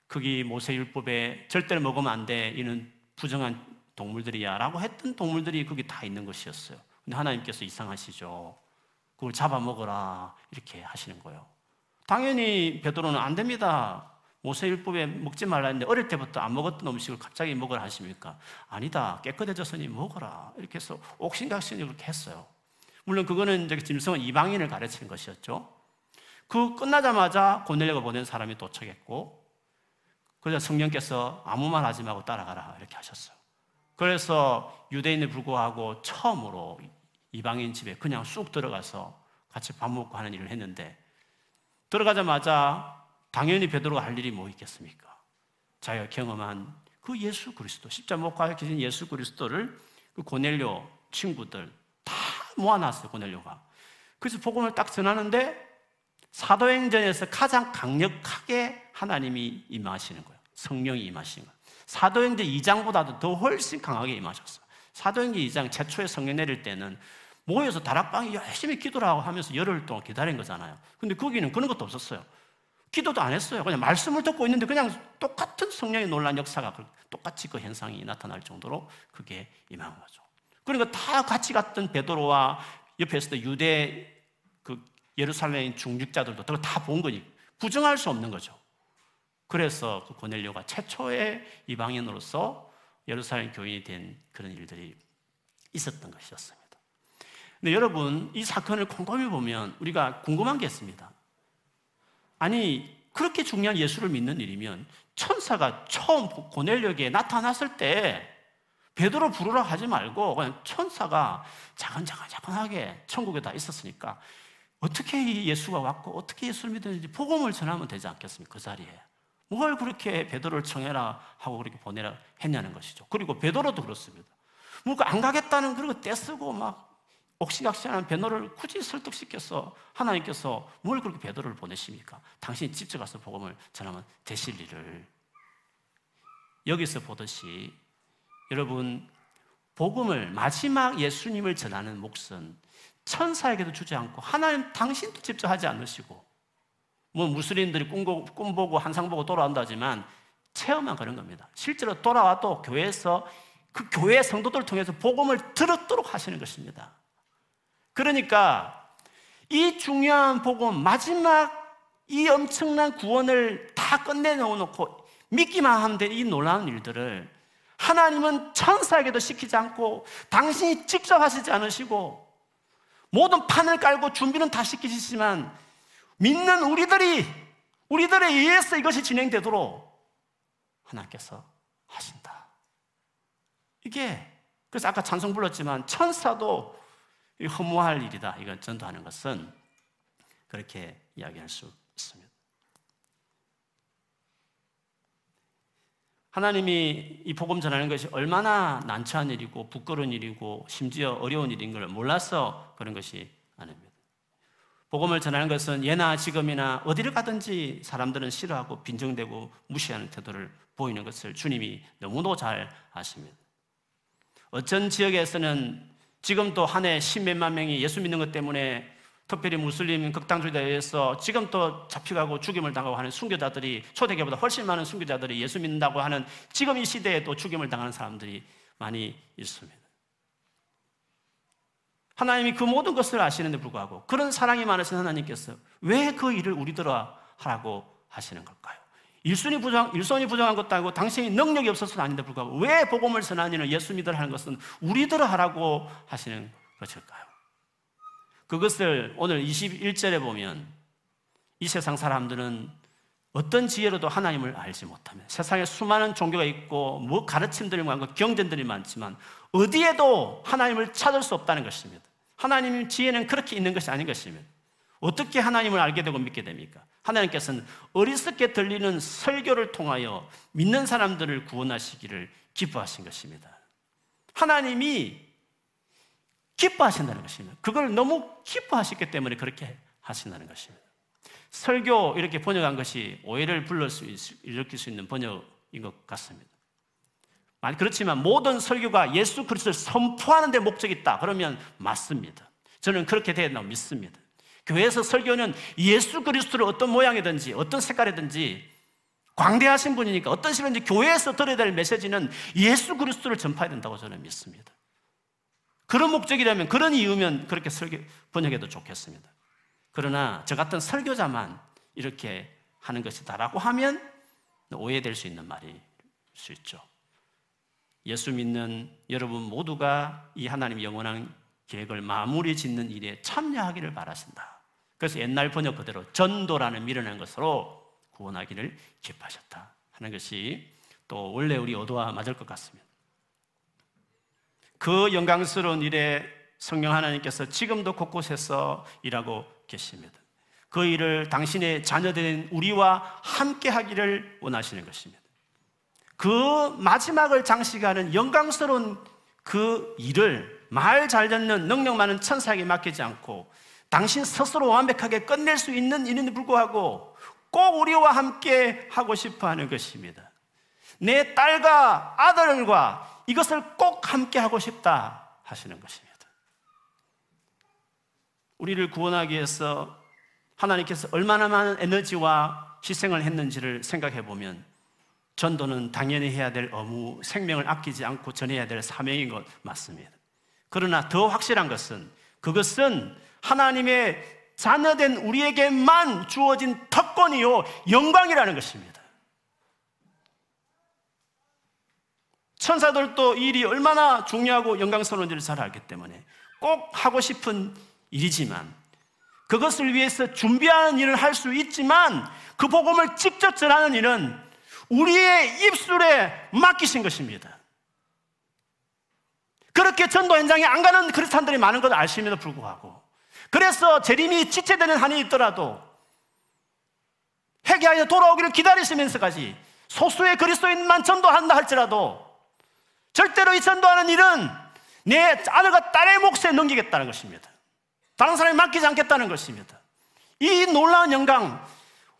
거기 모세율법에 절대로 먹으면 안 돼. 이는 부정한 동물들이야. 라고 했던 동물들이 거기 다 있는 것이었어요. 근데 하나님께서 이상하시죠. 그걸 잡아먹어라. 이렇게 하시는 거예요. 당연히 베드로는 안 됩니다. 모세율법에 먹지 말라 했는데 어릴 때부터 안 먹었던 음식을 갑자기 먹으라 하십니까? 아니다. 깨끗해졌으니 먹어라. 이렇게 해서 옥신각신이 그렇게 했어요. 물론 그거는 이제 짐승은 이방인을 가르치는 것이었죠. 그 끝나자마자 고넬료가 보낸 사람이 도착했고 그래서 성령께서 아무 말 하지 말고 따라가라 이렇게 하셨어요. 그래서 유대인에 불구하고 처음으로 이방인 집에 그냥 쑥 들어가서 같이 밥 먹고 하는 일을 했는데 들어가자마자 당연히 베드로가 할 일이 뭐 있겠습니까? 자기가 경험한 그 예수 그리스도 십자목가에 계신 예수 그리스도를 그 고넬료 친구들 다 모아놨어요 고넬료가. 그래서 복음을 딱 전하는데 사도행전에서 가장 강력하게 하나님이 임하시는 거예요. 성령이 임하시는 거예요. 사도행전 2장보다도 더 훨씬 강하게 임하셨어요. 사도행전 2장 최초에 성령 내릴 때는 모여서 다락방에 열심히 기도를 하고 하면서 열흘 동안 기다린 거잖아요. 근데 거기는 그런 것도 없었어요 기도도 안 했어요. 그냥 말씀을 듣고 있는데 그냥 똑같은 성령의 놀란 역사가 똑같이 그 현상이 나타날 정도로 그게 임한 거죠. 그러니까 다 같이 갔던 베드로와 옆에 있었던 유대 그 예루살렘 중직자들도 다 본 거니 부정할 수 없는 거죠. 그래서 그 고넬료가 최초의 이방인으로서 예루살렘 교인이 된 그런 일들이 있었던 것이었습니다. 근데 여러분 이 사건을 곰곰이 보면 우리가 궁금한 게 있습니다. 아니 그렇게 중요한 예수를 믿는 일이면 천사가 처음 고넬료에게 나타났을 때 베드로 부르라 하지 말고 그냥 천사가 자근자근자근하게 천국에 다 있었으니까 어떻게 예수가 왔고 어떻게 예수를 믿었는지 복음을 전하면 되지 않겠습니까? 그 자리에. 뭘 그렇게 베드로를 청해라 하고 그렇게 보내라 했냐는 것이죠. 그리고 베드로도 그렇습니다. 뭔가 안 가겠다는 그런 거 떼쓰고 막 옥시각시하는 베드로를 굳이 설득시켜서 하나님께서 뭘 그렇게 베드로를 보내십니까? 당신이 직접 가서 복음을 전하면 되실 일을 여기서 보듯이 여러분 복음을 마지막 예수님을 전하는 몫은 천사에게도 주지 않고 하나님 당신도 직접 하지 않으시고 뭐 무슬림들이 꿈 보고 한상 보고 돌아온다지만 체험만 그런 겁니다. 실제로 돌아와도 교회에서 그 교회 성도들을 통해서 복음을 들었도록 하시는 것입니다. 그러니까 이 중요한 복음, 마지막 이 엄청난 구원을 다 끝내놓고 놓고 믿기만 하면 될이 놀라운 일들을 하나님은 천사에게도 시키지 않고 당신이 직접 하시지 않으시고 모든 판을 깔고 준비는 다 시키시지만 믿는 우리들이 우리들에 의해서 이것이 진행되도록 하나님께서 하신다. 이게 그래서 아까 찬송 불렀지만 천사도 허무할 일이다. 이걸 전도하는 것은 그렇게 이야기할 수 있습니다. 하나님이 이 복음 전하는 것이 얼마나 난처한 일이고 부끄러운 일이고 심지어 어려운 일인 걸 몰라서 그런 것이 아닙니다. 복음을 전하는 것은 예나 지금이나 어디를 가든지 사람들은 싫어하고 빈정대고 무시하는 태도를 보이는 것을 주님이 너무도 잘 아십니다. 어떤 지역에서는 지금도 한 해 십몇만 명이 예수 믿는 것 때문에 특별히 무슬림 극단주의자에 의해서 지금 또 잡혀가고 죽임을 당하고 하는 순교자들이 초대교보다 훨씬 많은 순교자들이 예수 믿는다고 하는 지금 이 시대에 또 죽임을 당하는 사람들이 많이 있습니다. 하나님이 그 모든 것을 아시는데 불구하고 그런 사랑이 많으신 하나님께서 왜 그 일을 우리들아 하라고 하시는 걸까요? 일손이 부정, 일손이 부정한 것도 아니고 당신이 능력이 없어서 아닌데 불구하고 왜 복음을 전하니는 예수 믿으라 하는 것은 우리들아 하라고 하시는 것일까요? 그것을 오늘 21절에 보면 이 세상 사람들은 어떤 지혜로도 하나님을 알지 못하면 세상에 수많은 종교가 있고 뭐 가르침들이 많고 경전들이 많지만 어디에도 하나님을 찾을 수 없다는 것입니다. 하나님 지혜는 그렇게 있는 것이 아닌 것입니다. 어떻게 하나님을 알게 되고 믿게 됩니까? 하나님께서는 어리석게 들리는 설교를 통하여 믿는 사람들을 구원하시기를 기뻐하신 것입니다. 하나님이 기뻐하신다는 것입니다. 그걸 너무 기뻐하셨기 때문에 그렇게 하신다는 것입니다. 설교 이렇게 번역한 것이 오해를 불러 수 일으킬 수 있는 번역인 것 같습니다. 그렇지만 모든 설교가 예수 그리스도를 선포하는 데 목적이 있다. 그러면 맞습니다. 저는 그렇게 되었다고 믿습니다. 교회에서 설교는 예수 그리스도를 어떤 모양이든지 어떤 색깔이든지 광대하신 분이니까 어떤 식으로든지 교회에서 들어야 될 메시지는 예수 그리스도를 전파해야 된다고 저는 믿습니다. 그런 목적이라면, 그런 이유면 그렇게 설교, 번역해도 좋겠습니다. 그러나 저 같은 설교자만 이렇게 하는 것이다라고 하면 오해될 수 있는 말일 수 있죠. 예수 믿는 여러분 모두가 이 하나님 영원한 계획을 마무리 짓는 일에 참여하기를 바라신다. 그래서 옛날 번역 그대로 전도라는 미련한 것으로 구원하기를 기뻐하셨다 하는 것이 또 원래 우리 어도와 맞을 것 같습니다. 그 영광스러운 일에 성령 하나님께서 지금도 곳곳에서 일하고 계십니다. 그 일을 당신의 자녀된 우리와 함께 하기를 원하시는 것입니다. 그 마지막을 장식하는 영광스러운 그 일을 말 잘 듣는 능력 많은 천사에게 맡기지 않고 당신 스스로 완벽하게 끝낼 수 있는 일인데 불구하고 꼭 우리와 함께 하고 싶어 하는 것입니다. 내 딸과 아들과 이것을 꼭 함께 하고 싶다 하시는 것입니다. 우리를 구원하기 위해서 하나님께서 얼마나 많은 에너지와 희생을 했는지를 생각해 보면 전도는 당연히 해야 될 의무, 생명을 아끼지 않고 전해야 될 사명인 것 맞습니다. 그러나 더 확실한 것은 그것은 하나님의 자녀된 우리에게만 주어진 특권이요 영광이라는 것입니다. 천사들도 일이 얼마나 중요하고 영광스러운지를 잘 알기 때문에 꼭 하고 싶은 일이지만 그것을 위해서 준비하는 일을 할 수 있지만 그 복음을 직접 전하는 일은 우리의 입술에 맡기신 것입니다. 그렇게 전도 현장에 안 가는 그리스도인들이 많은 것을 아심에도 불구하고 그래서 재림이 지체되는 한이 있더라도 회개하여 돌아오기를 기다리시면서까지 소수의 그리스도인만 전도한다 할지라도 절대로 이 전도하는 일은 내 아들과 딸의 몫에 넘기겠다는 것입니다. 다른 사람이 맡기지 않겠다는 것입니다. 이 놀라운 영광,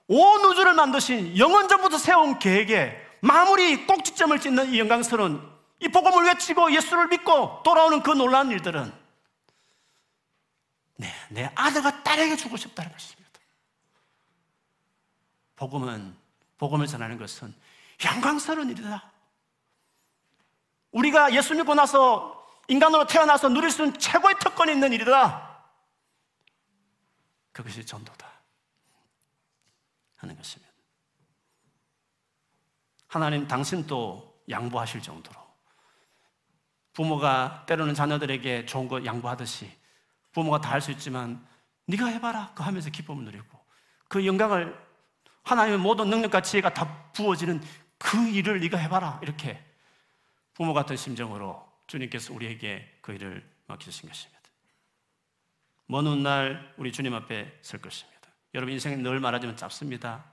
온 우주를 만드신 영원 전부터 세운 계획에 마무리 꼭지점을 찍는 이 영광스러운 이 복음을 외치고 예수를 믿고 돌아오는 그 놀라운 일들은 네, 내 아들과 딸에게 주고 싶다는 것입니다. 복음은 복음을 전하는 것은 영광스러운 일이다. 우리가 예수 믿고 나서 인간으로 태어나서 누릴 수 있는 최고의 특권이 있는 일이다. 그것이 전도다. 하는 것입니다. 하나님 당신도 양보하실 정도로 부모가 때로는 자녀들에게 좋은 거 양보하듯이 부모가 다 할 수 있지만 네가 해봐라 그 하면서 기쁨을 누리고 그 영광을 하나님의 모든 능력과 지혜가 다 부어지는 그 일을 네가 해봐라 이렇게 부모 같은 심정으로 주님께서 우리에게 그 일을 맡기신 것입니다. 먼 훗날 우리 주님 앞에 설 것입니다. 여러분 인생은 늘 말하자면 짧습니다.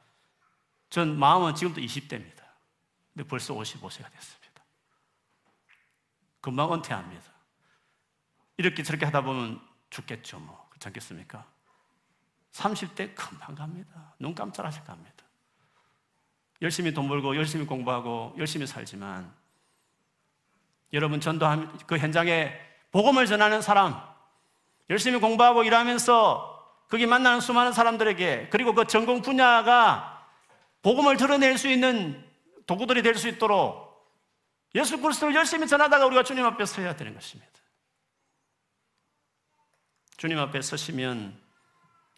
전 마음은 지금도 20대입니다. 근데 벌써 55세가 됐습니다. 금방 은퇴합니다. 이렇게 저렇게 하다 보면 죽겠죠, 뭐. 그렇지 않겠습니까? 30대 금방 갑니다. 눈 깜짝하실 갑니다. 열심히 돈 벌고, 열심히 공부하고, 열심히 살지만, 여러분 전도한 그 현장에 복음을 전하는 사람, 열심히 공부하고 일하면서 거기 만나는 수많은 사람들에게, 그리고 그 전공 분야가 복음을 드러낼 수 있는 도구들이 될 수 있도록 예수 그리스도를 열심히 전하다가 우리가 주님 앞에 서야 되는 것입니다. 주님 앞에 서시면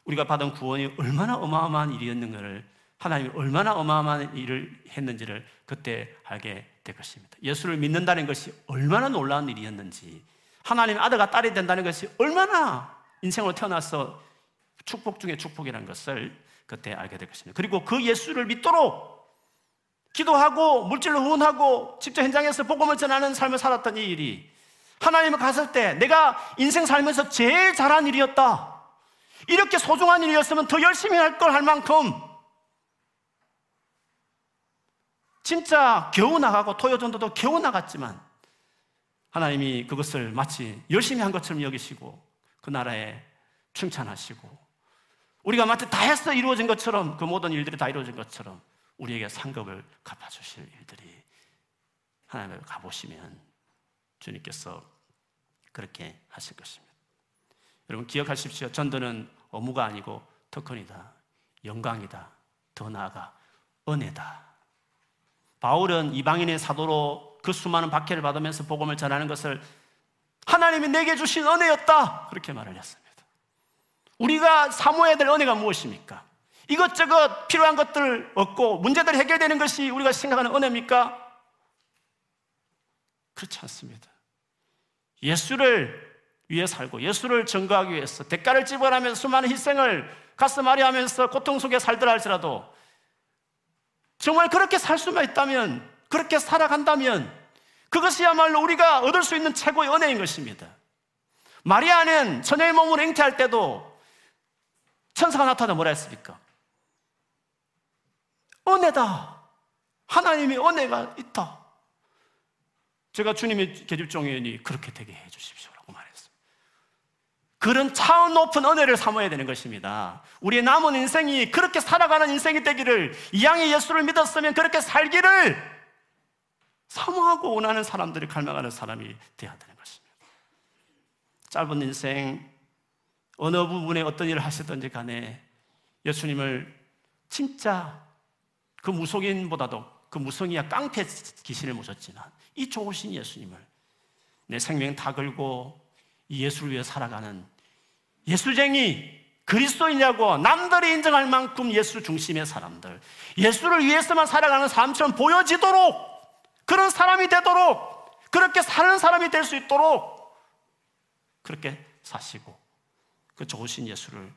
우리가 받은 구원이 얼마나 어마어마한 일이었는가를 하나님이 얼마나 어마어마한 일을 했는지를 그때 알게 될 것입니다. 예수를 믿는다는 것이 얼마나 놀라운 일이었는지 하나님의 아들과 딸이 된다는 것이 얼마나 인생으로 태어나서 축복 중에 축복이라는 것을 그때 알게 될 것입니다. 그리고 그 예수를 믿도록 기도하고 물질로 후원하고 직접 현장에서 복음을 전하는 삶을 살았던 이 일이 하나님을 갔을 때 내가 인생 살면서 제일 잘한 일이었다. 이렇게 소중한 일이었으면 더 열심히 할 걸 할 만큼 진짜 겨우 나가고 토요전도도 겨우 나갔지만 하나님이 그것을 마치 열심히 한 것처럼 여기시고 그 나라에 칭찬하시고 우리가 마치 다 했어 이루어진 것처럼 그 모든 일들이 다 이루어진 것처럼 우리에게 상급을 갚아주실 일들이 하나님을 가보시면 주님께서 그렇게 하실 것입니다. 여러분 기억하십시오. 전도는 업무가 아니고 특권이다. 영광이다. 더 나아가 은혜다. 바울은 이방인의 사도로 그 수많은 박해를 받으면서 복음을 전하는 것을 하나님이 내게 주신 은혜였다. 그렇게 말을 했습니다. 우리가 사모해야 될 은혜가 무엇입니까? 이것저것 필요한 것들 얻고 문제들이 해결되는 것이 우리가 생각하는 은혜입니까? 그렇지 않습니다. 예수를 위해 살고 예수를 증거하기 위해서 대가를 지불하면서 수많은 희생을 가슴앓이 하면서 고통 속에 살더라 할지라도 정말 그렇게 살 수만 있다면 그렇게 살아간다면 그것이야말로 우리가 얻을 수 있는 최고의 은혜인 것입니다. 마리아는 처녀의 몸으로 잉태할 때도 천사가 나타나 뭐라 했습니까? 은혜다. 하나님의 은혜가 있다. 제가 주님의 계집종이니 그렇게 되게 해 주십시오라고 말했습니다. 그런 차원 높은 은혜를 사모해야 되는 것입니다. 우리의 남은 인생이 그렇게 살아가는 인생이 되기를 이 양의 예수를 믿었으면 그렇게 살기를 사모하고 원하는 사람들이 갈망하는 사람이 되어야 되는 것입니다. 짧은 인생 어느 부분에 어떤 일을 하시든지 간에 예수님을 진짜 그 무속인보다도 그 무성이야 깡패 귀신을 모셨지만 이 좋으신 예수님을 내 생명 다 걸고 이 예수를 위해 살아가는 예수쟁이 그리스도이냐고 남들이 인정할 만큼 예수 중심의 사람들 예수를 위해서만 살아가는 삶처럼 보여지도록 그런 사람이 되도록 그렇게 사는 사람이 될 수 있도록 그렇게 사시고 그 좋으신 예수를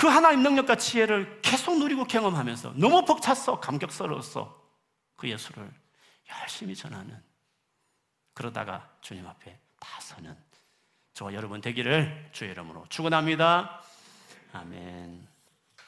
그 하나님 능력과 지혜를 계속 누리고 경험하면서 너무 벅찼어, 감격스러웠어. 그 예수를 열심히 전하는 그러다가 주님 앞에 다 서는 저와 여러분 되기를 주의 이름으로 축원합니다. 아멘.